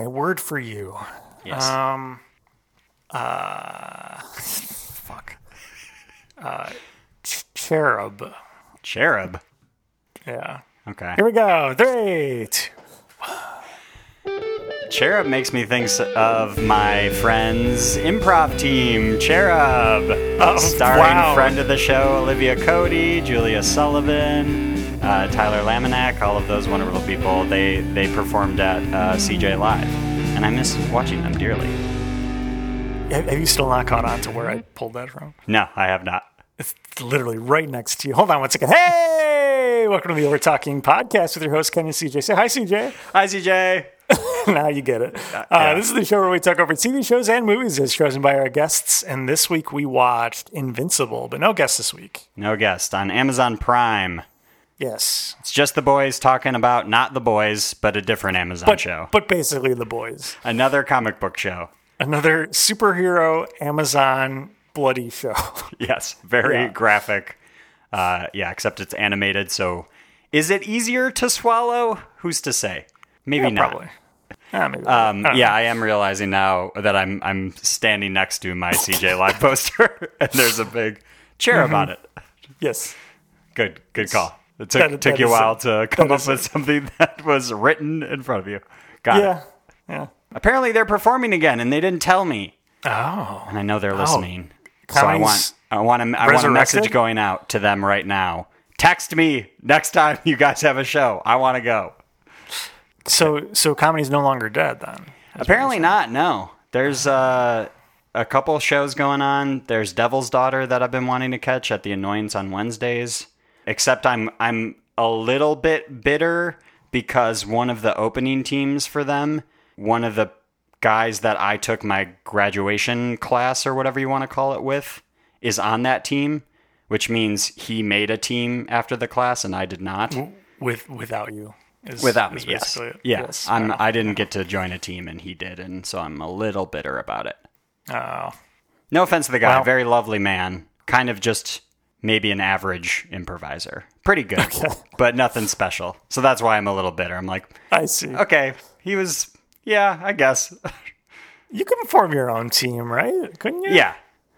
right, word for you. Yes. Um, uh, fuck. Uh, ch- cherub. Cherub. Yeah. Okay. Here we go. Three, two. Cherub makes me think of my friend's improv team, Cherub. Oh, starring wow. friend of the show, Olivia Cody, Julia Sullivan, uh, Tyler Laminack, all of those wonderful people. They they performed at uh, CJ Live, and I miss watching them dearly. Have you still not caught on to where I pulled that from? No, I have not. It's literally right next to you. Hold on one second. Hey, welcome to the Over Talking podcast with your host Ken and CJ. Say hi, CJ. Hi, CJ. now you get it. Uh, yeah. This is the show where we talk over TV shows and movies as chosen by our guests. And this week we watched Invincible, but no guest this week. No guest on Amazon Prime. Yes, It's just the boys talking about not the boys, but a different Amazon but show. but basically the boys. Another comic book show. Another superhero Amazon bloody show. Yes, very Yeah. graphic. Uh, yeah, except it's animated. So, is it easier to swallow? Who's to say? Maybe not. Probably. Yeah, maybe. Um, I yeah, know. I am realizing now that I'm I'm standing next to my CJ Live poster, and there's a big cherub on it. Yes. Good, good call. It took That- took that you a while it. to come That up with it. something that was written in front of you. Got it. Yeah. Yeah. Apparently, they're performing again, and they didn't tell me. Oh. And I know they're listening. so I want I want a, I want a message going out to them right now. Text me next time you guys have a show. I want to go. So so comedy's no longer dead then. Apparently not. No. There's uh, a couple shows going on. There's Devil's Daughter that I've been wanting to catch at the Annoyance on Wednesdays. Except I'm I'm a little bit bitter because one of the opening teams for them, one of the guys that I took my graduation class or whatever you want to call it with, is on that team, which means he made a team after the class and I did not. With without you. Is, Without me, yes. it. Yes. I'm, I didn't get to join a team and he did, and so I'm a little bitter about it. Oh. No offense to the guy, Well- very lovely man. Kind of just maybe an average improviser. Pretty good, but nothing special. So that's why I'm a little bitter. I'm like, I see. okay, he was, yeah, I guess, You could form your own team, right? Couldn't you? yeah.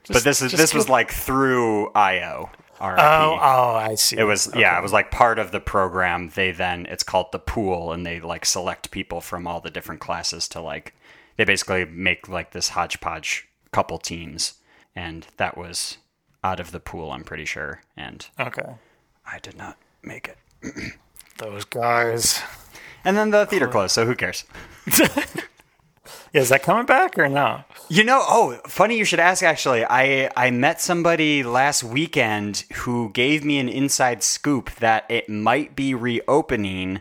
but this is this was like through IO. RIP. Oh, oh, I see. It was yeah, it was like part of the program. They then it's called the pool, and they like select people from all the different classes to like they basically make like this hodgepodge couple teams, and that was out of the pool. I'm pretty sure, and Okay. I did not make it. Those guys. And then the theater closed, so who cares? Yeah, is that coming back or no? You know, oh, funny you should ask actually. I I met somebody last weekend who gave me an inside scoop that it might be reopening.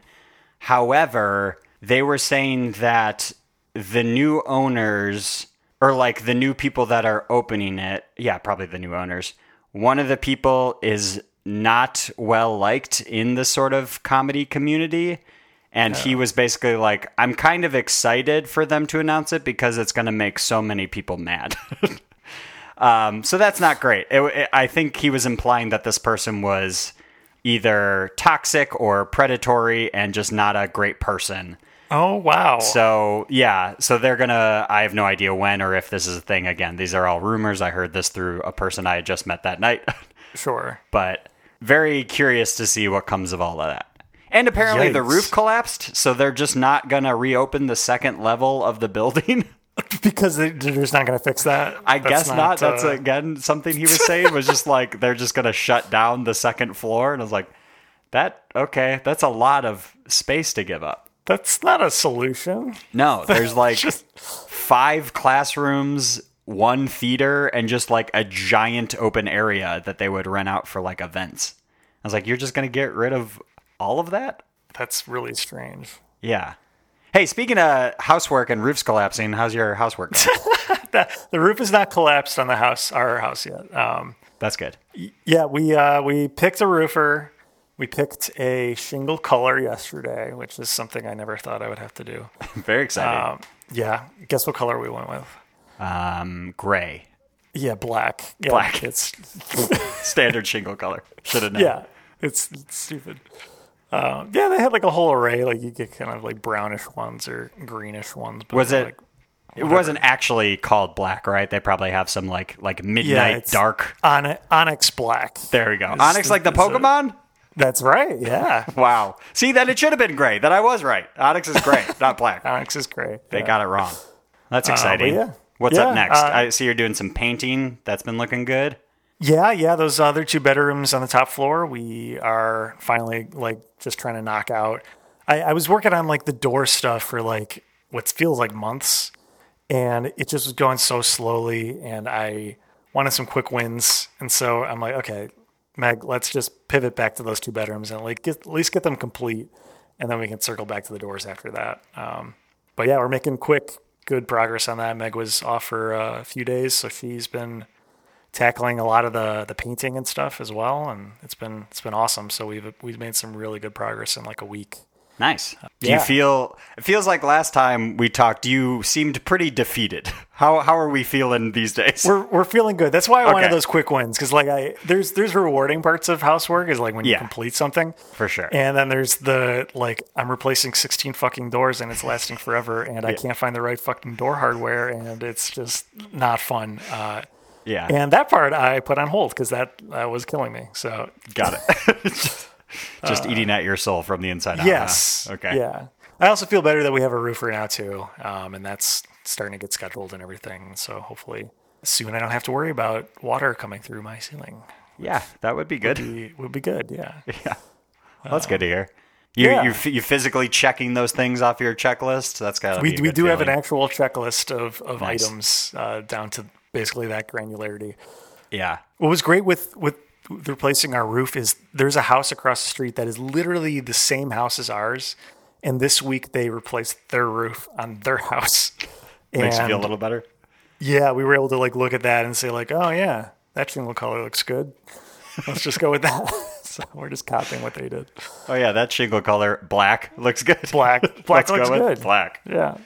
However, they were saying that the new owners or like the new people that are opening it, yeah, probably the new owners. One of the people is not well liked in the sort of comedy community. And he was basically like, I'm kind of excited for them to announce it because it's going to make so many people mad. um, so that's not great. It, it- I think he was implying that this person was either toxic or predatory and just not a great person. Oh wow. So yeah, so they're gonna. I have no idea when or if this is a thing. Again, these are all rumors. I heard this through a person I had just met that night, sure. but very curious to see what comes of all of that. And apparently the roof collapsed, so they're just not gonna reopen the second level of the building. Because they, they're just not going to fix that. I That's guess not. That's uh, again something he was saying was just like they're just gonna shut down the second floor, and I was like, that okay, that's a lot of space to give up. That's not a solution. No, there's like Just- five classrooms, one theater, and just like a giant open area that they would rent out for like events. I was like, you're just gonna get rid of all of that? That's really strange. Yeah. Hey, speaking of housework and roofs collapsing, how's your housework going? The roof is not collapsed on the house, our house yet. Um, That's good. yeah, we uh, we picked a roofer. We picked a shingle color yesterday, which is something I never thought I would have to do. Very exciting. Um, yeah, guess what color we went with? Um, gray, Yeah, black. Yeah, Black. It's standard shingle color. Should have known. yeah, it's, it's stupid. Uh, yeah, they had like a whole array. Like you get kind of like brownish ones or greenish ones. But Was it? Like, it wasn't actually called black, right? They probably have some like like midnight it's- dark. Ony- Onyx Black. There we go. Onyx, like the it's a- Pokemon. That's right. Yeah, Wow. See, then it should have been gray. Then I was right. Onyx is gray, not black. Onyx is gray. They yeah. got it wrong. That's exciting. yeah. What's Yeah, up next? uh, I see you're doing some painting. That's been looking good. Yeah, yeah. Those other two bedrooms on the top floor, we are finally like just trying to knock out. I, I was working on like the door stuff for like what feels like months, and it just was going so slowly. And I wanted some quick wins, and so I'm like, okay, Meg, let's just pivot back to those two bedrooms and like get, at least get them complete, and then we can circle back to the doors after that. Um, but yeah, we're making quick, good progress on that. Meg was off for uh, a few days, so she's been tackling a lot of the the painting and stuff as well, and it's been it's been awesome. So we've we've made some really good progress in like a week. Nice. Do yeah. you feel? It feels like last time we talked, you seemed pretty defeated. How how are we feeling these days? We're we're feeling good. That's why I wanted those quick wins because like I there's there's rewarding parts of housework is like when you Yeah. complete something For sure. and then there's the like I'm replacing 16 fucking doors and it's lasting forever, and I can't find the right fucking door hardware, and it's just not fun. Uh, yeah. and that part I put on hold because that that was killing me. So Got it. Just eating at your soul from the inside out. huh? Yes. Okay. Yeah. I also feel better that we have a roofer now too, um, and that's starting to get scheduled and everything. So hopefully soon I don't have to worry about water coming through my ceiling. Yeah, that would be good. Be, would be good. Yeah. Yeah. Well, that's good to hear. You yeah. you you physically checking those things off your checklist. That's got We we do have an actual checklist of of Nice. items uh, down to basically that granularity. Yeah. What was great with with replacing our roof is there's a house across the street that is literally the same house as ours, and this week they replaced their roof on their house. Makes you feel a little better. Yeah, we were able to like look at that and say like, oh yeah, that shingle color looks good. Let's just go with that. so we're just copying what they did. Oh yeah, that shingle color black looks good. Black, black looks go good. black. Yeah,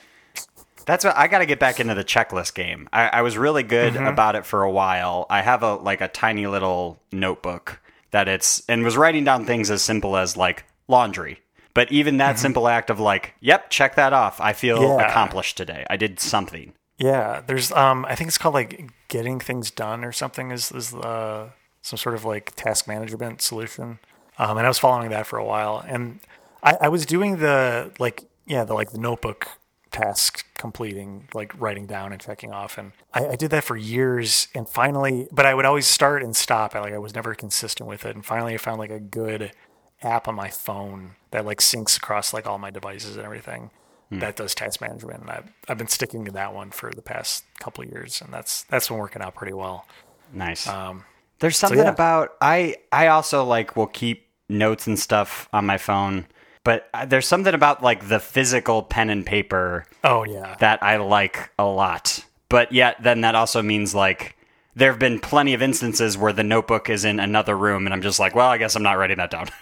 That's what I got to get back into the checklist game. I, I was really good Mm-hmm. about it for a while. I have a like a tiny little notebook that it's and was writing down things as simple as like laundry. But even that simple act of like, yep, check that off. I feel Mm-hmm. Yeah. accomplished today. I did something. yeah. There's um, I think it's called like getting things done or something. Is is uh some sort of like task management solution. Um, and I was following that for a while, and I, I was doing the like yeah the like the notebook task completing like writing down and checking off and I, I did that for years and finally but i would always start and stop I, like i was never consistent with it and finally i found like a good app on my phone that like syncs across like all my devices and everything that does task management and I've, I've been sticking to that one for the past couple of years and that's that's been working out pretty well Nice. um, There's something yeah. about I I also like will keep notes and stuff on my phone, but uh, there's something about like the physical pen and paper oh yeah that I like a lot. But yet then that also means like there have been plenty of instances where the notebook is in another room and I'm just like, well, I guess I'm not writing that down.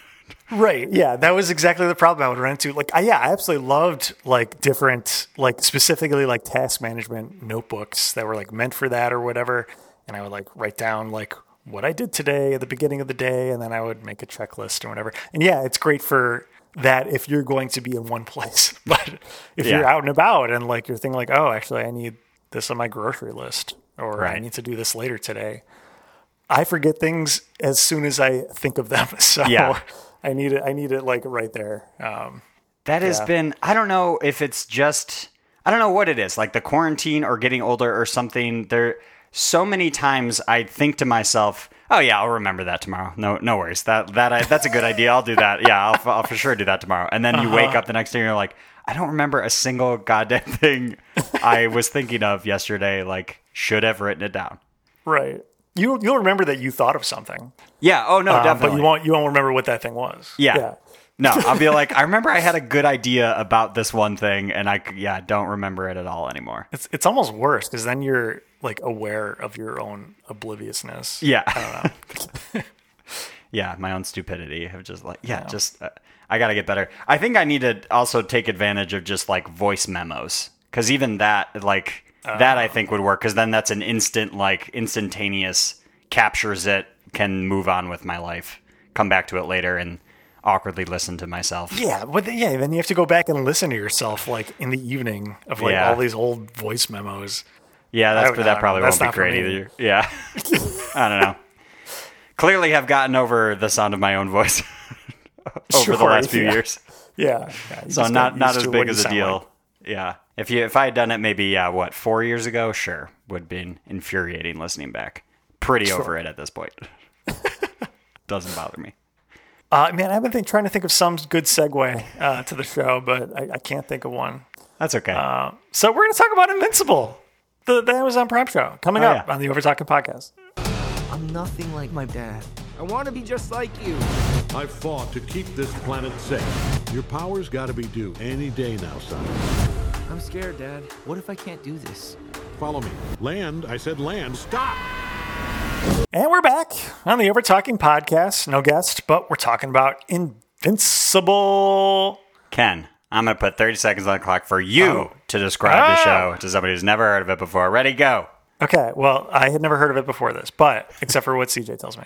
Right. Yeah, that was exactly the problem I would run into. Like, I, yeah, I absolutely loved like different, like specifically like task management notebooks that were like meant for that or whatever. And I would like write down like what I did today at the beginning of the day, and then I would make a checklist or whatever. And yeah, it's great for that if you're going to be in one place. But if Yeah. you're out and about and like you're thinking like, oh, actually, I need this on my grocery list, or I need to do this later today. I forget things as soon as I think of them. So Yeah. I need it. I need it like right there. Um, That has Yeah. been I don't know if it's just I don't know what it is, like the quarantine or getting older or something. There so many times I think to myself, "Oh yeah, I'll remember that tomorrow. No no worries. That that I, that's a good idea. I'll do that. Yeah, I'll, I'll for sure do that tomorrow." And then you wake up the next day and you're like, "I don't remember a single goddamn thing I was thinking of yesterday. Like should have written it down." right. You you'll remember that you thought of something, Yeah, oh no, um, definitely. but you won't you won't remember what that thing was. Yeah. Yeah. No, I'll be like, I remember I had a good idea about this one thing, and I yeah, don't remember it at all anymore. It's it's almost worse because then you're like aware of your own obliviousness. Yeah. I don't know. yeah, my own stupidity of just like, yeah, just, uh, I got to get better. I think I need to also take advantage of just like voice memos. Cause even that, like, that I think would work. Cause then that's an instant, like, instantaneous captures it, can move on with my life, come back to it later. And awkwardly listen to myself. Yeah, but then, yeah, then you have to go back and listen to yourself like in the evening of like Yeah. all these old voice memos. Yeah, that's but that probably. Won't be great either. Yeah, I don't know. Clearly, have gotten over the sound of my own voice over the last few yeah. years, Yeah, yeah so not not as big as a deal. like. Yeah, if you if I had done it maybe yeah what four years ago, sure would have been infuriating listening back. Pretty over it at this point. Doesn't bother me. Uh, man, I've been think, trying to think of some good segue uh, to the show, but I, I can't think of one. That's okay. Uh, so we're going to talk about Invincible, the, the Amazon Prime show, coming Oh, up yeah. on the Over Talking podcast. I'm nothing like my dad. I want to be just like you. I fought to keep this planet safe. Your power's gotta be due any day now, son. I'm scared, Dad. What if I can't do this? Follow me. Land, I said land. Stop! And we're back on the Over Talking podcast. No guest, but we're talking about Invincible. Ken, I'm going to put 30 seconds on the clock for you Oh. to describe the Oh. show to somebody who's never heard of it before. Ready, go. Okay, well, I had never heard of it before this, but except for what CJ tells me.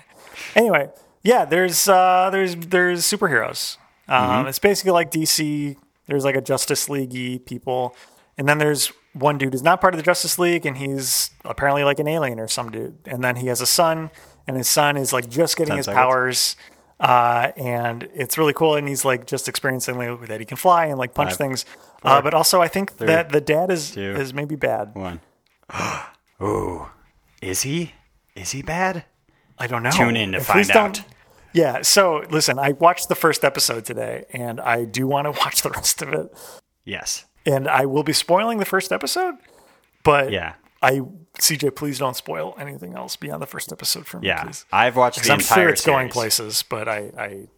Anyway, yeah, there's uh, there's there's superheroes. Um, It's basically like DC. There's like a Justice League people, and then there's one dude who's not part of the Justice League, and he's apparently like an alien or some dude. And then he has a son, and his son is like just getting Ten his seconds. powers. Uh, and it's really cool, and he's like just experiencing like, that he can fly and like punch Five, things. uh, but also, I think that the dad is two, is maybe bad. One. Ooh. Is he? Is he bad? I don't know. Tune in to And find out. Yeah. So listen, I watched the first episode today, and I do want to watch the rest of it. Yes. And I will be spoiling the first episode, but Yeah. I CJ, please don't spoil anything else beyond the first episode for me, Yeah. please. I've watched the I'm entire sure it's going places, but I,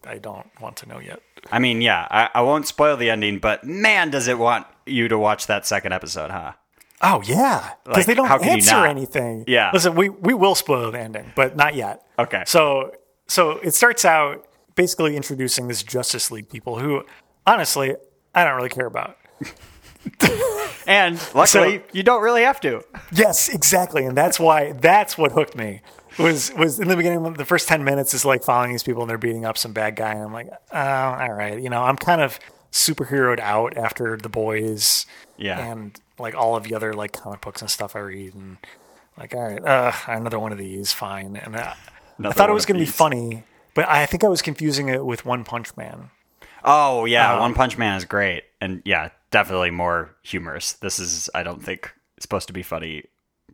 I I don't want to know yet. I mean, yeah, I, I won't spoil the ending, but man, does it want you to watch that second episode, huh? Oh yeah, because Like, they don't how can you answer anything. Yeah. Listen, we we will spoil the ending, but not yet. Okay. So so it starts out basically introducing this Justice League people who, honestly, I don't really care about. And luckily, So- you don't really have to. Yes, exactly, and that's why that's what hooked me. Was was in the beginning the first ten minutes is like following these people and they're beating up some bad guy and I'm like, oh, all right, you know, I'm kind of superheroed out after the boys, Yeah. and like all of the other like comic books and stuff I read and like, all right, uh, another one of these, fine. And I, I thought it was going to be funny, but I think I was confusing it with One Punch Man. Oh yeah, Um, One Punch Man is great, and yeah, definitely more humorous. This is, I don't think, supposed to be funny,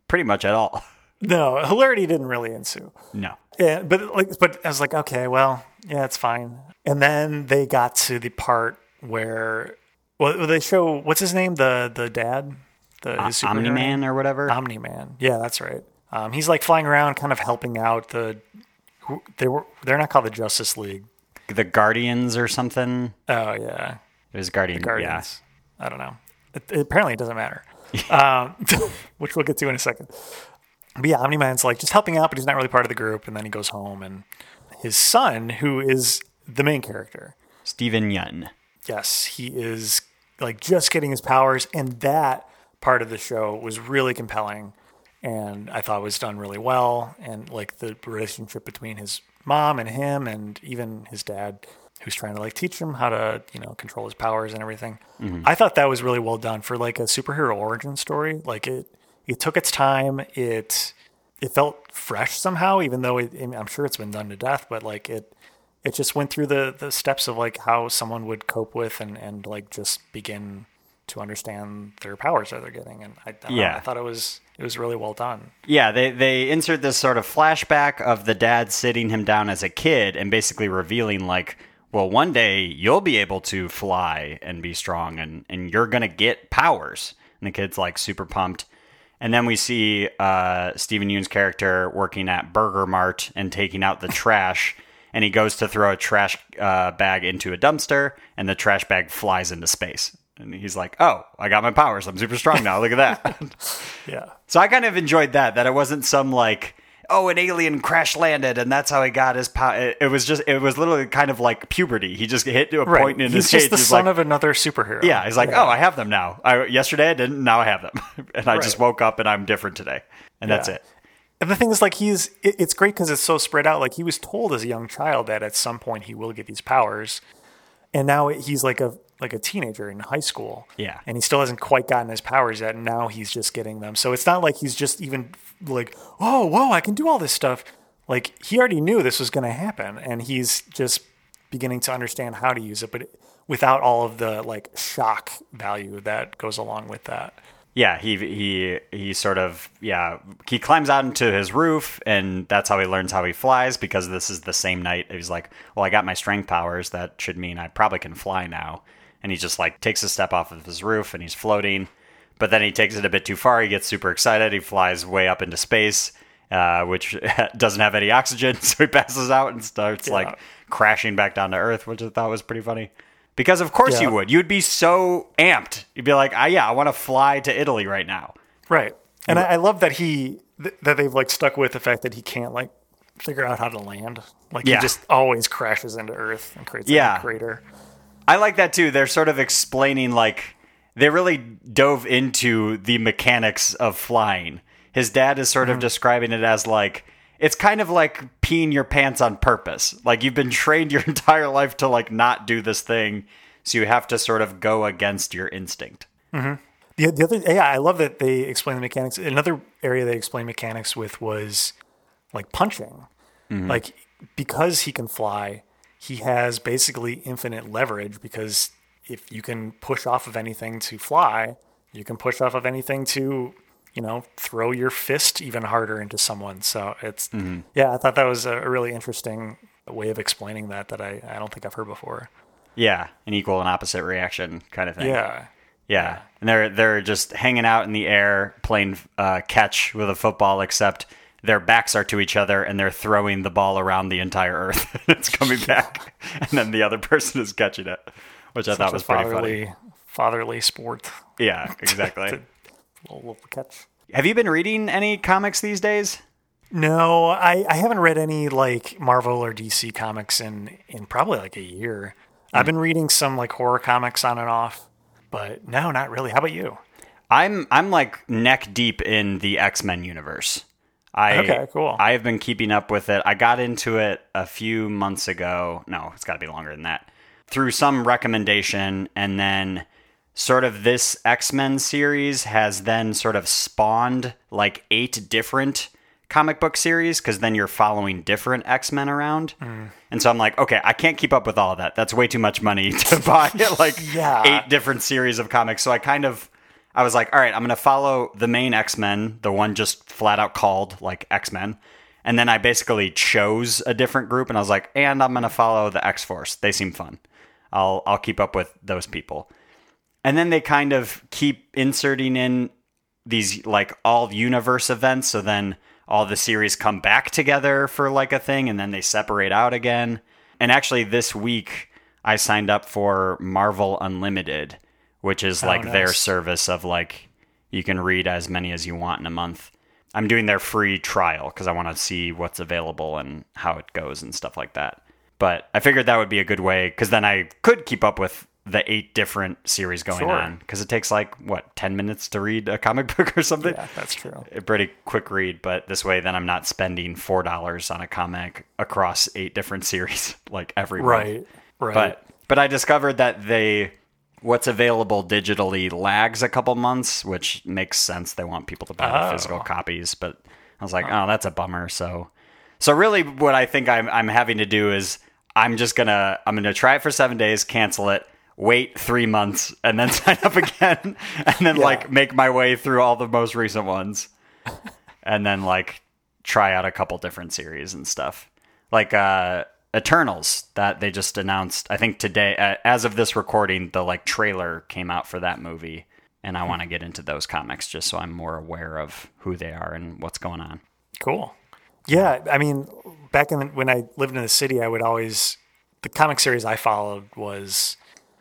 pretty much at all. No, hilarity didn't really ensue. No. Yeah, but like, but I was like, okay, well, yeah, it's fine. And then they got to the part where, well, they show what's his name, the the dad, the superhero Omni Man or whatever. Omni Man. Yeah, that's right. Um, he's like flying around, kind of helping out the. They were they're not called the Justice League. the Guardians or something. Oh yeah, It was Guardian. Guardians. I don't know. It, it- apparently, it doesn't matter, um, which we'll get to in a second. But yeah, Omni Man's like just helping out, but he's not really part of the group. And then he goes home, and his son, who is the main character. Steven Yeun. yes, he is like just getting his powers, and that part of the show was really compelling, and I thought was done really well, and like the relationship between his mom and him, and even his dad, who's trying to like teach him how to you know control his powers and everything. Mm-hmm. I thought that was really well done for like a superhero origin story. Like it, it took its time. It it felt fresh somehow, even though it, I mean, I'm sure it's been done to death, but like it, it just went through the, the steps of like how someone would cope with and, and like just begin to understand their powers that they're getting. And I, I, don't know, Yeah. I thought it was, it was really well done. Yeah, they they insert this sort of flashback of the dad sitting him down as a kid and basically revealing like, well, one day you'll be able to fly and be strong and and you're gonna get powers. And the kid's like super pumped. And then we see uh, Steven Yeun's character working at Burger Mart and taking out the trash. And he goes to throw a trash uh, bag into a dumpster, and the trash bag flies into space. And he's like, "Oh, I got my powers. I'm super strong now. Look at that." Yeah. So I kind of enjoyed that. That it wasn't some like, oh, an alien crash landed and that's how he got his power. It, it was just, it was literally kind of like puberty. He just hit to a Right. point in he's his just age. the he's son like, of another superhero. yeah, he's like, oh, I have them now. I, yesterday I didn't. Now I have them, and I just woke up and I'm different today, and that's Yeah. it. And the thing is, like, he's it, it's great because it's so spread out. Like, he was told as a young child that at some point he will get these powers, and now he's like a like a teenager in high school. Yeah. and he still hasn't quite gotten his powers yet. And now he's just getting them. So it's not like he's just even like, oh, whoa, I can do all this stuff. Like he already knew this was going to happen, and he's just beginning to understand how to use it, but without all of the like shock value that goes along with that. Yeah, he he he sort of yeah he climbs out into his roof, and that's how he learns how he flies because this is the same night. He's like, well, I got my strength powers. That should mean I probably can fly now. And he just like takes a step off of his roof, and he's floating. But then he takes it a bit too far. He gets super excited. He flies way up into space, uh, which doesn't have any oxygen, so he passes out and starts like crashing back down to Earth, which I thought was pretty funny. Because of course Yeah. you would. You'd be so amped. You'd be like, ah, yeah, I want to fly to Italy right now. Right. And I, I love that he th- that they've like stuck with the fact that he can't like figure out how to land. Like Yeah. he just always crashes into Earth and creates Yeah. a crater. I like that too. They're sort of explaining like they really dove into the mechanics of flying. His dad is sort of mm-hmm. describing it as like it's kind of like peeing your pants on purpose. Like you've been trained your entire life to like not do this thing, so you have to sort of go against your instinct. Mm-hmm. The, the other, yeah, I love that they explain the mechanics. Another area they explain mechanics with was like punching. Mm-hmm. Like because he can fly, he has basically infinite leverage because if you can push off of anything to fly, you can push off of anything to, you know, throw your fist even harder into someone. So it's, yeah, I thought that was a really interesting way of explaining that that I, I don't think I've heard before. Yeah, an equal and opposite reaction kind of thing. Yeah. Yeah, and they're they're just hanging out in the air playing uh, catch with a football, except their backs are to each other and they're throwing the ball around the entire earth. it's coming back, and then the other person is catching it, which I thought was Such pretty fatherly, funny. fatherly sport. Yeah, exactly. Little, little catch. Have you been reading any comics these days? No, I, I haven't read any like Marvel or DC comics in in probably like a year. I've hmm. been reading some like horror comics on and off, but no, not really. How about you? I'm I'm like neck deep in the X Men universe. I Okay, cool. I have been keeping up with it. I got into it a few months ago. No, it's got to be longer than that. Through some recommendation, and then sort of this X Men series has then sort of spawned like eight different comic book series because then you're following different X Men around. Mm. And so I'm like, okay, I can't keep up with all of that. That's way too much money to buy like Yeah. eight different series of comics. So I kind of I was like, all right, I'm going to follow the main X Men, the one just flat out called like X Men. And then I basically chose a different group and I was like, and I'm going to follow the X Force. They seem fun. I'll, I'll keep up with those people. And then they kind of keep inserting in these like all universe events. So then all the series come back together for like a thing and then they separate out again. And actually, this week I signed up for Marvel Unlimited, which is oh, like their service of like you can read as many as you want in a month. I'm doing their free trial because I want to see what's available and how it goes and stuff like that. But I figured that would be a good way because then I could keep up with the eight different series going Sure. on because it takes like what 10 minutes to read a comic book or something Yeah, that's true. a pretty quick read but this way then i'm not spending four dollars on a comic across eight different series like every month. Right, right. but but i discovered that they what's available digitally lags a couple months which makes sense. They want people to buy the Oh. physical copies but i was like oh that's a bummer. So so really what i think i'm, I'm having to do is i'm just gonna i'm gonna try it for seven days cancel it wait three months and then sign up again and then like make my way through all the most recent ones and then like try out a couple different series and stuff. Like uh eternals that they just announced i think today uh, as of this recording the like trailer came out for that movie and i want to get into those comics just so i'm more aware of who they are and what's going on Cool. Yeah, I mean, back in when I lived in the city, I would always the comic series I followed was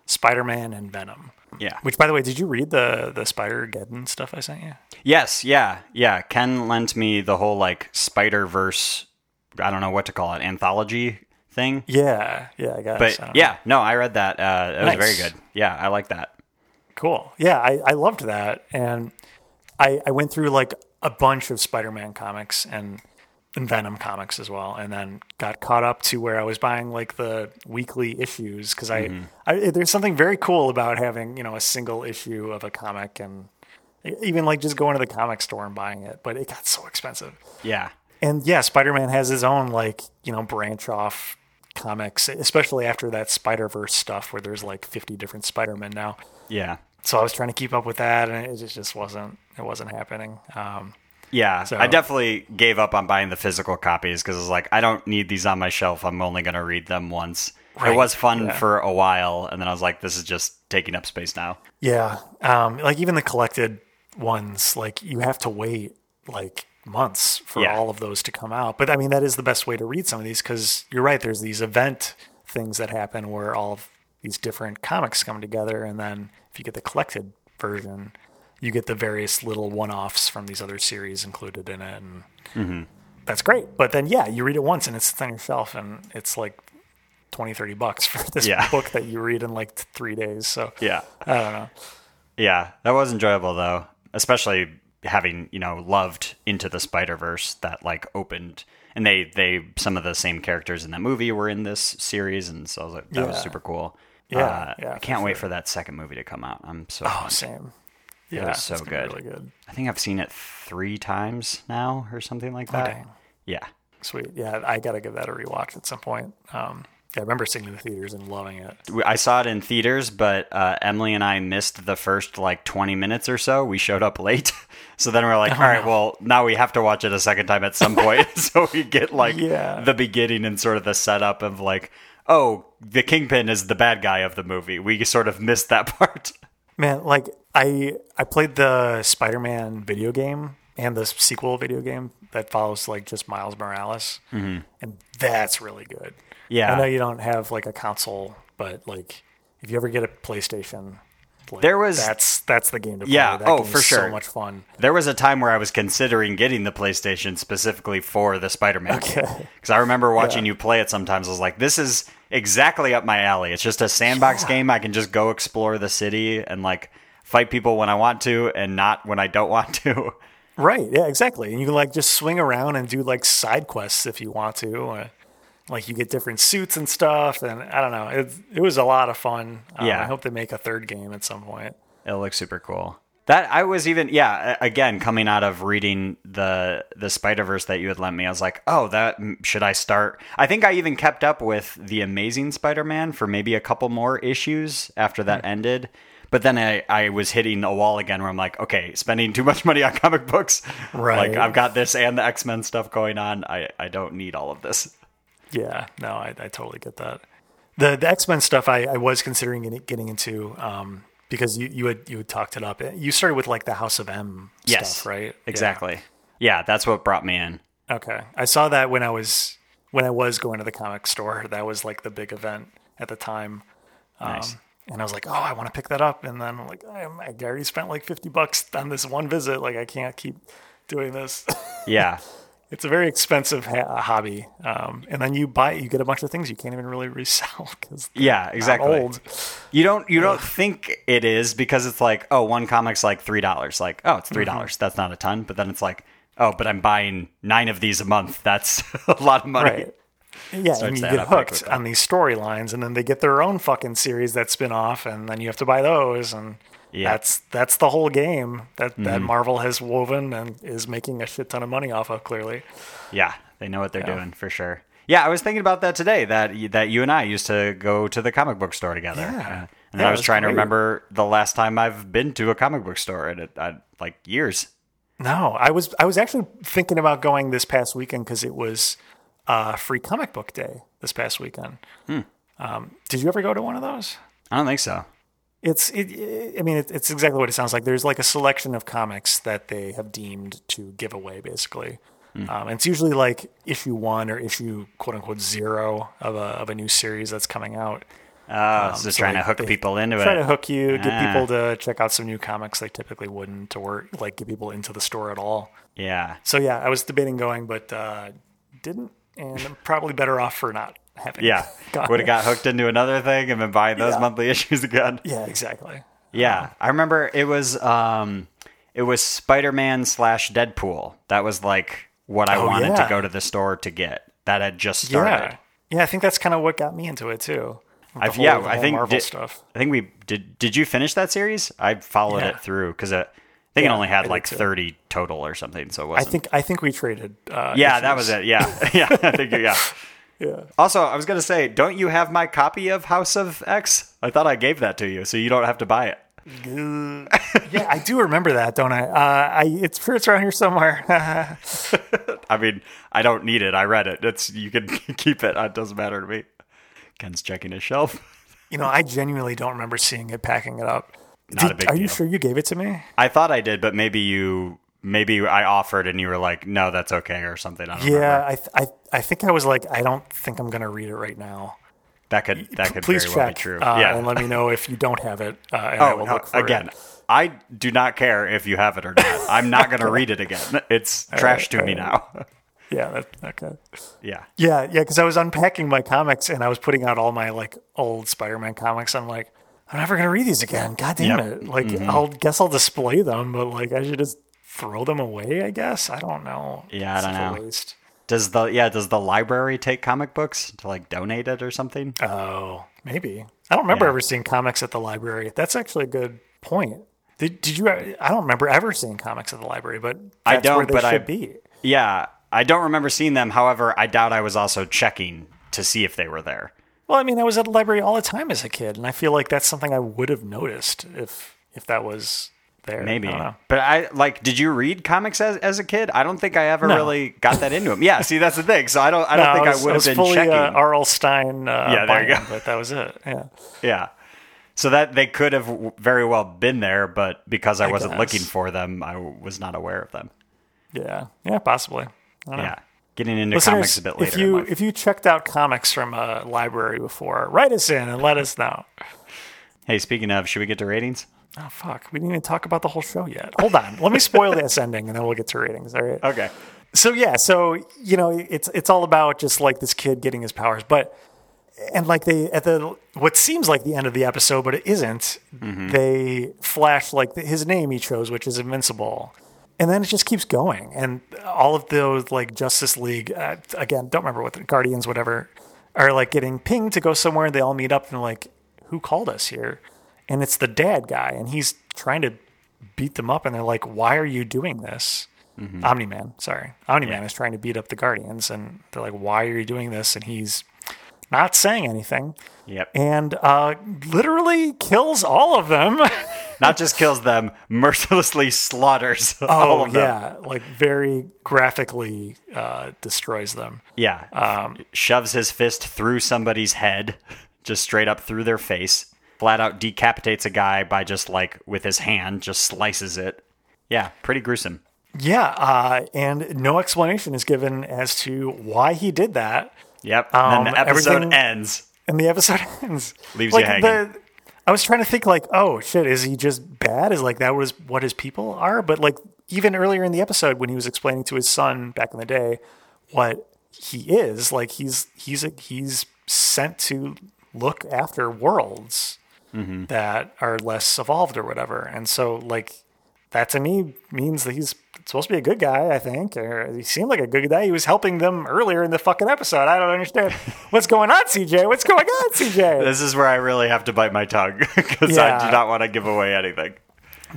Spider Man and Venom. yeah Which, by the way, did you read the the Spider Geddon stuff I sent you? yes yeah yeah ken lent me the whole like spider verse i don't know what to call it anthology thing Yeah, yeah, I. I but don't know. yeah no i read that uh it was very good yeah i like that Cool. Yeah, I, I loved that. And I, I went through like a bunch of Spider-Man comics and and Venom comics as well, and then got caught up to where I was buying like the weekly issues because I, I there's something very cool about having you know a single issue of a comic and even like just going to the comic store and buying it, but it got so expensive. Yeah. And yeah, Spider Man has his own like you know branch off comics, especially after that Spider Verse stuff where there's like 50 different Spider Men now. Yeah. So I was trying to keep up with that, and it just, just wasn't it wasn't happening. Um, Yeah, So- I definitely gave up on buying the physical copies because I was like, I don't need these on my shelf. I'm only going to read them once. Right, It was fun yeah. for a while, and then I was like, this is just taking up space now. Yeah. Um, like even the collected ones, like you have to wait like months for Yeah. all of those to come out. But I mean, that is the best way to read some of these because you're right. There's these event things that happen where all of these different comics come together. And then if you get the collected version, you get the various little one offs from these other series included in it. And Mm-hmm. that's great. But then, yeah, you read it once and it sits on your shelf and it's like 20, 30 bucks for this Yeah. book that you read in like three days. So Yeah. I don't know. Yeah, that was enjoyable though, especially having you know loved Into the Spider Verse that like opened, and they they some of the same characters in that movie were in this series, and so I was like, that was super cool. Yeah, Uh, yeah, I can't wait sure. for that second movie to come out. I'm so Oh, same. It Yeah, was so it's gonna be good. Really good. I think I've seen it three times now or something like that. Yeah. Sweet. Yeah, I got to give that a rewatch at some point. Um, yeah, I remember seeing it in the theaters and loving it. I saw it in theaters, but uh, Emily and I missed the first like 20 minutes or so. We showed up late. So then we're Oh, like, all right, well, now we have to watch it a second time at some point. so we get like Yeah. the beginning and sort of the setup of like, oh, the Kingpin is the bad guy of the movie. We sort of missed that part. Man, like I I played the Spider-Man video game and the sequel video game that follows like just Miles Morales, mm-hmm. and that's really good. Yeah. I know you don't have like a console, but like if you ever get a PlayStation, like, There was- that's that's the game to play. Yeah, That oh, for sure. so much fun. There was a time where I was considering getting the PlayStation specifically for the Spider-Man. Okay. Because I remember watching Yeah. you play it sometimes. I was like, this is exactly up my alley. It's just a sandbox Yeah. game. I can just go explore the city and like fight people when I want to and not when I don't want to. Right. Yeah, exactly. And you can like just swing around and do like side quests if you want to. Uh, like you get different suits and stuff, and I don't know. It it was a lot of fun. Um, Yeah. I hope they make a third game at some point. It looks super cool. That I was even yeah again coming out of reading the the Spider Verse that you had lent me, I was like, oh, that should I start? I think I even kept up with the Amazing Spider Man for maybe a couple more issues after that ended. But then I, I was hitting a wall again where I'm like, okay, spending too much money on comic books. Right. Like I've got this and the X Men stuff going on. I, I don't need all of this. Yeah. No, I, I totally get that. The the X Men stuff I, I was considering getting, into um, because you you had you had talked it up. You started with like the House of M Yes. stuff, right? Yeah. Exactly. Yeah, that's what brought me in. Okay. I saw that when I was when I was going to the comic store. That was like the big event at the time. Um, Nice. And I was like, oh, I want to pick that up. And then I'm like, I, I already spent like 50 bucks on this one visit. Like, I can't keep doing this. Yeah. it's a very expensive ha- hobby. Um, and then you buy, you get a bunch of things you can't even really resell because Yeah, exactly. old. You don't you don't think it is because it's like oh one comic's like three dollars like oh it's three Mm-hmm. dollars that's not a ton but then it's like oh but I'm buying nine of these a month that's a lot of money Right. Yeah, and you get hooked on these storylines, and then they get their own fucking series that spin off, and then you have to buy those, and Yeah. Mm-hmm. that's that's the whole game that that Marvel has woven and is making a shit ton of money off of. Clearly, yeah they know what they're doing for sure yeah I was thinking about that today that that you and I used to go to the comic book store together Yeah. Uh, and Yeah, I was trying to remember the last time I've been to a comic book store in it like years no, I was I was actually thinking about going this past weekend because it was uh, free comic book day this past weekend. Hmm. Um, did you ever go to one of those? I don't think so It's it, it I mean it, it's exactly what it sounds like. There's like a selection of comics that they have deemed to give away basically. Hmm. Um, and it's usually like issue one or issue quote unquote zero of a of a new series that's coming out. so Um, so trying to hook people into it. Try it to hook you, get Ah. people to check out some new comics they typically wouldn't, or like get people into the store at all. yeah So yeah, I was debating going, but uh, didn't, and I'm probably better off for not having. yeah would have got hooked into another thing and been buying those Yeah. monthly issues again Yeah, exactly. Yeah, I remember it was um it was Spider-Man slash Deadpool. That was like what I Oh, wanted yeah. to go to the store to get. That had just started. Yeah, yeah. I think that's kind of what got me into it too. I've, whole- yeah, I think Marvel did, stuff. I think we did. Did you finish that series? I followed Yeah. it through because I think it only had did like thirty total or something. So it I think I think we traded. Uh, yeah, that was it. Yeah, yeah. I think yeah. Yeah. Also, I was gonna say, don't you have my copy of House of X? I thought I gave that to you, so you don't have to buy it. yeah, I do remember that, don't I? Uh, I it's sure it's around here somewhere. I mean, I don't need it. I read it. It's you can keep it. It doesn't matter to me. Ken's checking his shelf. you know, I genuinely don't remember seeing it, packing it up. Not a big Are you sure you gave it to me? I thought I did, but maybe you, maybe I offered and you were like, "No, that's okay" or something. I don't Yeah. I, th- I I think I was like, I don't think I'm gonna read it right now. That could that could Please very check well be true. uh, yeah. and let me know if you don't have it. Uh, and I oh, will no, look for again, it. I do not care if you have it or not. I'm not going to read it again. It's trash to me now. Yeah, that, okay. yeah. Yeah, yeah, because I was unpacking my comics and I was putting out all my like old Spider-Man comics. I'm like, I'm never gonna read these again. God damn Yep. it! Like, mm-hmm. I'll guess I'll display them, but like, I should just throw them away. I guess I don't know. Yeah, I don't know. waste. Does the yeah does the library take comic books to like donate it or something? Oh, maybe. I don't remember Yeah. ever seeing comics at the library. That's actually a good point. Did, did you? I don't remember ever seeing comics at the library, but I don't, they but I- be. Yeah, I don't remember seeing them. However, I doubt I was also checking to see if they were there. Well, I mean, I was at the library all the time as a kid, and I feel like that's something I would have noticed if if that was there. Maybe, I but I like. Did you read comics as, as a kid? I don't think I ever No. really got that into them. Yeah, see, that's the thing. So I don't. I don't No, think I, was- would have was been fully, checking. Uh, R.L. Stine. Uh, Yeah, there you go. But that was it. Yeah. Yeah. So that they could have very well been there, but because I, wasn't guess. looking for them, I was not aware of them. Yeah. Yeah. Possibly. I don't know. Getting into Listeners, comics a bit later. if you if you checked out comics from a library before, write us in and let us know. hey, speaking of, should we get to ratings? Oh fuck, we didn't even talk about the whole show yet. Hold on, let me spoil this ending and then we'll get to ratings. All right. Okay. So yeah, so you know, it's it's all about just like this kid getting his powers, but and like they at the what seems like the end of the episode, but it isn't. Mm-hmm. They flash like his name he chose, which is Invincible, and then it just keeps going, and all of those like Justice League uh, again, don't remember what the Guardians, whatever, are like getting pinged to go somewhere. and They all meet up and they're like, "Who called us here?" And it's the dad guy, and he's trying to beat them up, and they're like, "Why are you doing this?" Omni Man, sorry, Omni Man is trying to beat up the Guardians, and they're like, "Why are you doing this?" And he's not saying anything, Yep. and uh, literally kills all of them. Not just kills them, mercilessly slaughters all oh of them. yeah, like very graphically uh, destroys them. Yeah. Um, Shoves his fist through somebody's head, just straight up through their face. Flat out decapitates a guy by just like with his hand, just slices it. Yeah, pretty gruesome. Yeah, uh, and no explanation is given as to why he did that. Yep. Um, and then the episode ends. and the episode ends. Leaves you hanging. I was trying to think like, oh shit, is he just bad? Is like that was what his people are? But like even earlier in the episode when he was explaining to his son back in the day what he is, like he's he's a, he's sent to look after worlds Mm-hmm. that are less evolved or whatever. And so like that to me means that he's supposed to be a good guy, I think. Or he seemed like a good guy. He was helping them earlier in the fucking episode. I don't understand. What's going on, CJ? What's going on, CJ? This is where I really have to bite my tongue because I do not want to give away anything.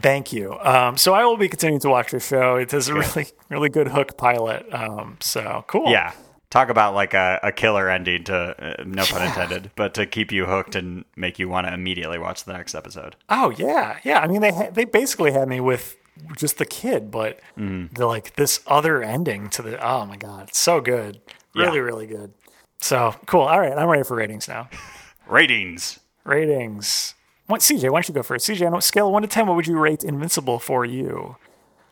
Thank you. Um, so I will be continuing to watch this show. It is a really, really good hook pilot. Um, so cool. Yeah. Talk about like a, a killer ending to, uh, no pun intended, but to keep you hooked and make you want to immediately watch the next episode. Oh yeah, yeah. I mean, they ha- they basically had me with just the kid, but Mm-hmm. they're like this other ending to the. Oh my god, it's so good. Really, Yeah. really good. So cool. All right, I'm ready for ratings now. Ratings. Ratings. What CJ? Why don't you go first? CJ, on a scale of one to ten, what would you rate Invincible for you?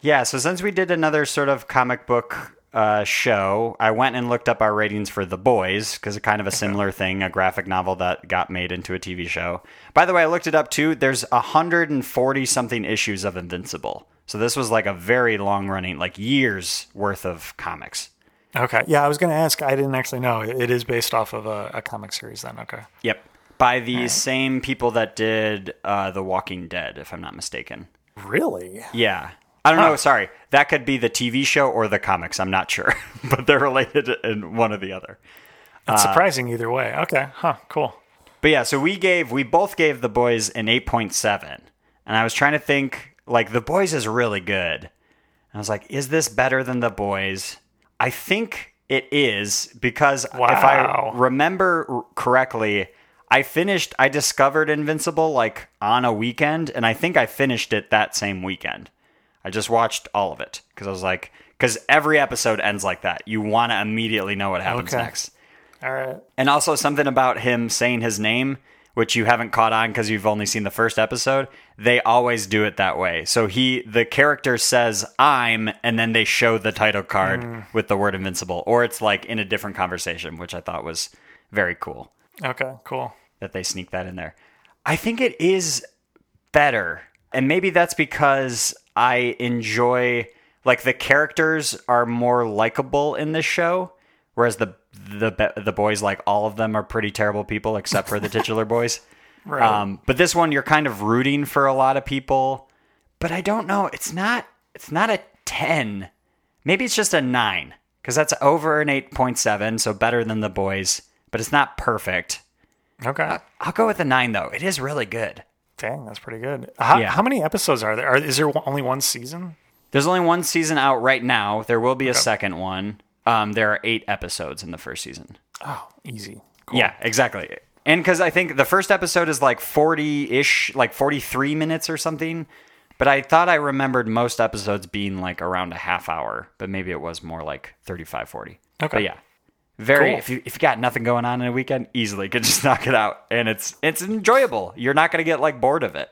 Yeah, so since we did another sort of comic book uh, show, I went and looked up our ratings for The Boys because it's kind of a similar thing, a graphic novel that got made into a TV show. By the way, I looked it up too. There's 140 something issues of Invincible. So this was like a very long running, like years worth of comics. Okay. Yeah, I was going to ask. I didn't actually know. It is based off of a, a comic series. Then. Okay. Yep. By the same people that did uh, The Walking Dead, if I'm not mistaken. Really? Yeah. I don't Huh. know. Sorry, that could be the TV show or the comics. I'm not sure, but they're related in one or the other. It's uh, surprising either way. Okay. Huh. Cool. But yeah, so we gave we both gave the boys an eight point seven, and I was trying to think like the boys is really good. And I was like, is this better than the boys? I think it is because if I remember r- correctly, I finished I discovered Invincible like on a weekend, and I think I finished it that same weekend. I just watched all of it because I was like, because every episode ends like that. You want to immediately know what happens Okay. next. All right. And also something about him saying his name, which you haven't caught on because you've only seen the first episode. They always do it that way. So he, the character says "I'm," and then they show the title card hmm. with the word "invincible," or it's like in a different conversation, which I thought was very cool Okay. Cool. that they sneak that in there. I think it is better. And maybe that's because I enjoy like the characters are more likable in this show whereas the the the boys like all of them are pretty terrible people except for the titular boys. Right. Um, but this one you're kind of rooting for a lot of people, but I don't know, it's not it's not a 10. Maybe it's just a 9 cuz that's over an 8.7, so better than the boys, but it's not perfect. okay. I'll go with a nine though. It is really good. Dang, that's pretty good. How, Yeah. how many episodes are there? Are, is there only one season? There's only one season out right now. There will be a second one. Um, there are eight episodes in the first season. Oh, easy. Cool. Yeah, exactly. And because I think the first episode is like 40 ish, like 43 minutes or something. But I thought I remembered most episodes being like around a half hour, but maybe it was more like 35, 40. Okay. But yeah. Very Cool. if you if you got nothing going on in a weekend, easily could just knock it out. And it's it's enjoyable. You're not gonna get like bored of it.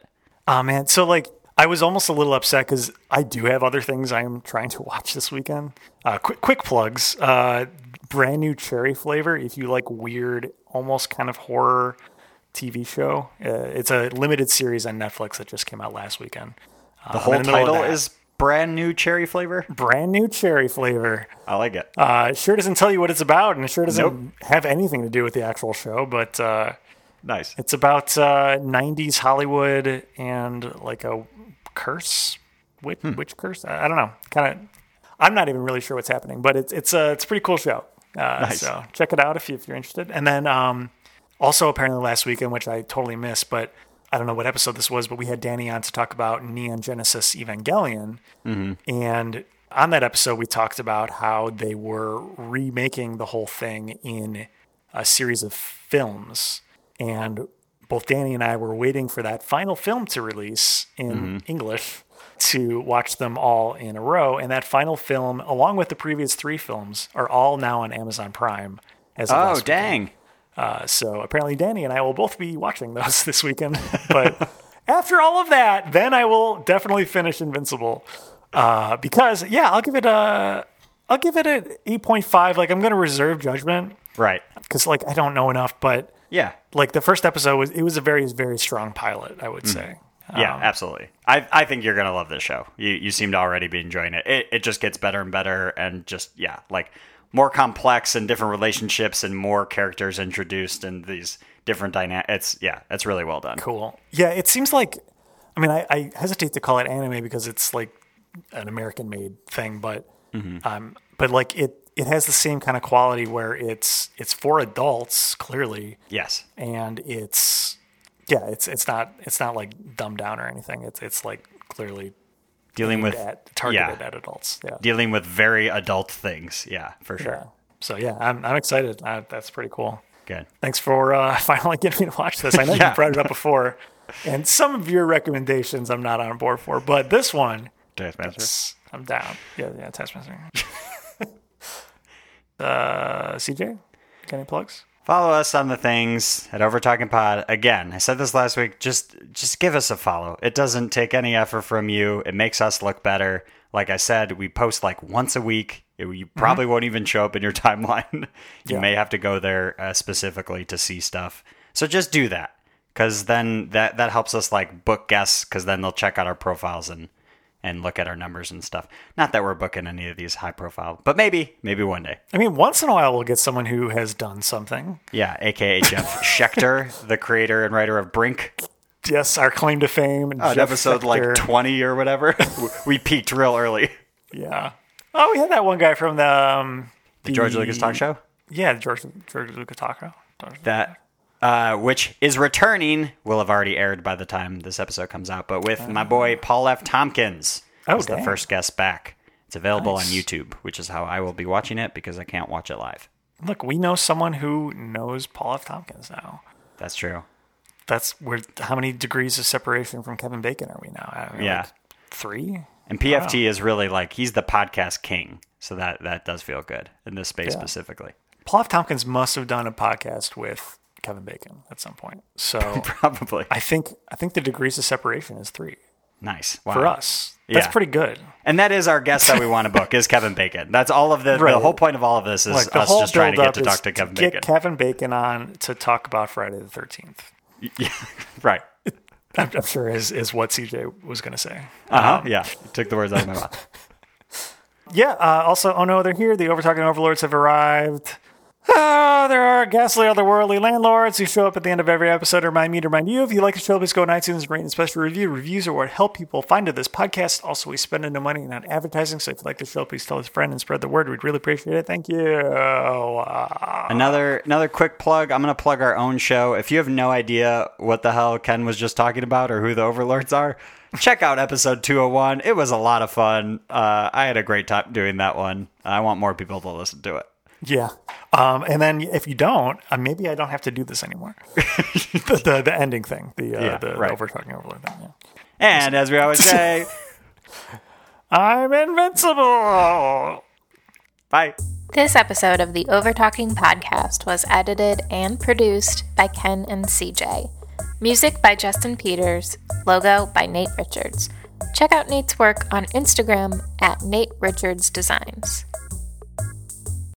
Oh man, so like I was almost a little upset because I do have other things I am trying to watch this weekend. Uh, quick, quick plugs. Uh, brand new cherry flavor. If you like weird, almost kind of horror TV show, uh, it's a limited series on Netflix that just came out last weekend. Uh, The I'm whole the title is brand new cherry flavor. brand new cherry flavor. I like it. Uh, it sure doesn't tell you what it's about, and it sure doesn't Nope. have anything to do with the actual show. But uh, nice. It's about uh, 90s Hollywood and like a curse, witch, Hmm. witch curse. I, I don't know. Kind of. I'm not even really sure what's happening, but it's it's a it's a pretty cool show. Uh, Nice. So check it out if you if you're interested. And then um, also apparently last weekend, which I totally missed, but I don't know what episode this was, but we had Danny on to talk about Neon Genesis Evangelion, mm-hmm. and on that episode we talked about how they were remaking the whole thing in a series of films and both Danny and I were waiting for that final film to release in mm-hmm. English to watch them all in a row. And that final film, along with the previous three films, are all now on Amazon Prime. As Oh dang. weekend. Uh, so apparently, Danny and I will both be watching those this weekend. But after all of that, then I will definitely finish Invincible. Uh, because yeah, I'll give it a, I'll give it an eight point five. Like I'm going to reserve judgment Right. because like I don't know enough, but Yeah. like the first episode was it was a very very strong pilot i would say Yeah, Um, absolutely. I I think you're gonna love this show. You you seem to already be enjoying it. It it just gets better and better, and just yeah, like more complex and different relationships and more characters introduced and these different dynamics. It's yeah, it's really well done. cool yeah it seems like i mean I, I hesitate to call it anime because it's like an american made thing but um but like it it has the same kind of quality where it's it's for adults clearly Yes. and it's yeah it's it's not it's not like dumbed down or anything it's it's like clearly Dealing with at, targeted yeah. at adults yeah dealing with very adult things. Yeah, for sure. yeah so yeah i'm, I'm excited uh, that's pretty cool Good. Thanks for uh, finally getting me to watch this. I know Yeah. you brought it up before, and some of your recommendations I'm not on board for, but this one, Taskmaster. I'm down. Yeah, yeah, Taskmaster. uh, CJ, any plugs? Follow us on the things at Over Talking Pod. Again, I said this last week. Just just give us a follow. It doesn't take any effort from you. It makes us look better. Like I said, we post like once a week. It- you probably won't even show up in your timeline. you Yeah. may have to go there uh, specifically to see stuff. So just do that, because then that that helps us like book guests. Because then they'll check out our profiles and and look at our numbers and stuff. Not that we're booking any of these high profile, but maybe maybe one day. I mean, once in a while we'll get someone who has done something. Yeah, aka Jeff Schechter, the creator and writer of Brink. yes, our claim to fame. Oh, Jeff episode like 20 or whatever. we peaked real early. Yeah. Oh, we had that one guy from the um, The George Lucas talk show? Yeah, the George George Lucas talk show. That uh, which is returning, will have already aired by the time this episode comes out, but with my boy Paul F. Tompkins Oh, as the dang. first guest back. It's available Nice. on YouTube, which is how I will be watching it because I can't watch it live. Look, we know someone who knows Paul F. Tompkins now. That's true. That's where. How many degrees of separation from Kevin Bacon are we now? I don't Yeah. like three. And PFT is really like he's the podcast king, so that that does feel good in this space Yeah. specifically. Paul F. Tompkins must have done a podcast with Kevin Bacon at some point. So Probably I think I think the degrees of separation is three nice wow. for us. That's Yeah. pretty good. and that is our guest that we want to book is Kevin Bacon. That's all of the the whole point of all of this is Like us just trying to get to talk to Kevin get Bacon. Kevin Bacon on to talk about Friday the Thirteenth. yeah, right. I'm, I'm sure is is what CJ was going to say. Uh huh. yeah, you took the words out of my mouth. Yeah. Uh, also, oh no, they're here. The overtalking overlords have arrived. Ah, there are ghastly otherworldly landlords who show up at the end of every episode to remind me to remind you. If you like the show, please go on iTunes and rate and special review. Reviews are what help people find this podcast. Also, we spend no money on advertising, so if you like the show, please tell a friend and spread the word. We'd really appreciate it. Thank you. Uh, Another another quick plug. I'm gonna plug our own show. If you have no idea what the hell Ken was just talking about or who the overlords are, check out episode 201. It was a lot of fun. Uh, I had a great time doing that one. I want more people to listen to it. Yeah. Um, and then if you don't, uh, maybe I don't have to do this anymore. the, the the ending thing, the uh, Yeah, the, right. the overtalking overlord thing. Yeah. And as we always say, I'm invincible. bye. This episode of the Over Talking Podcast was edited and produced by Ken and CJ. Music by Justin Peters, logo by Nate Richards. Check out Nate's work on Instagram at Nate Richards Designs.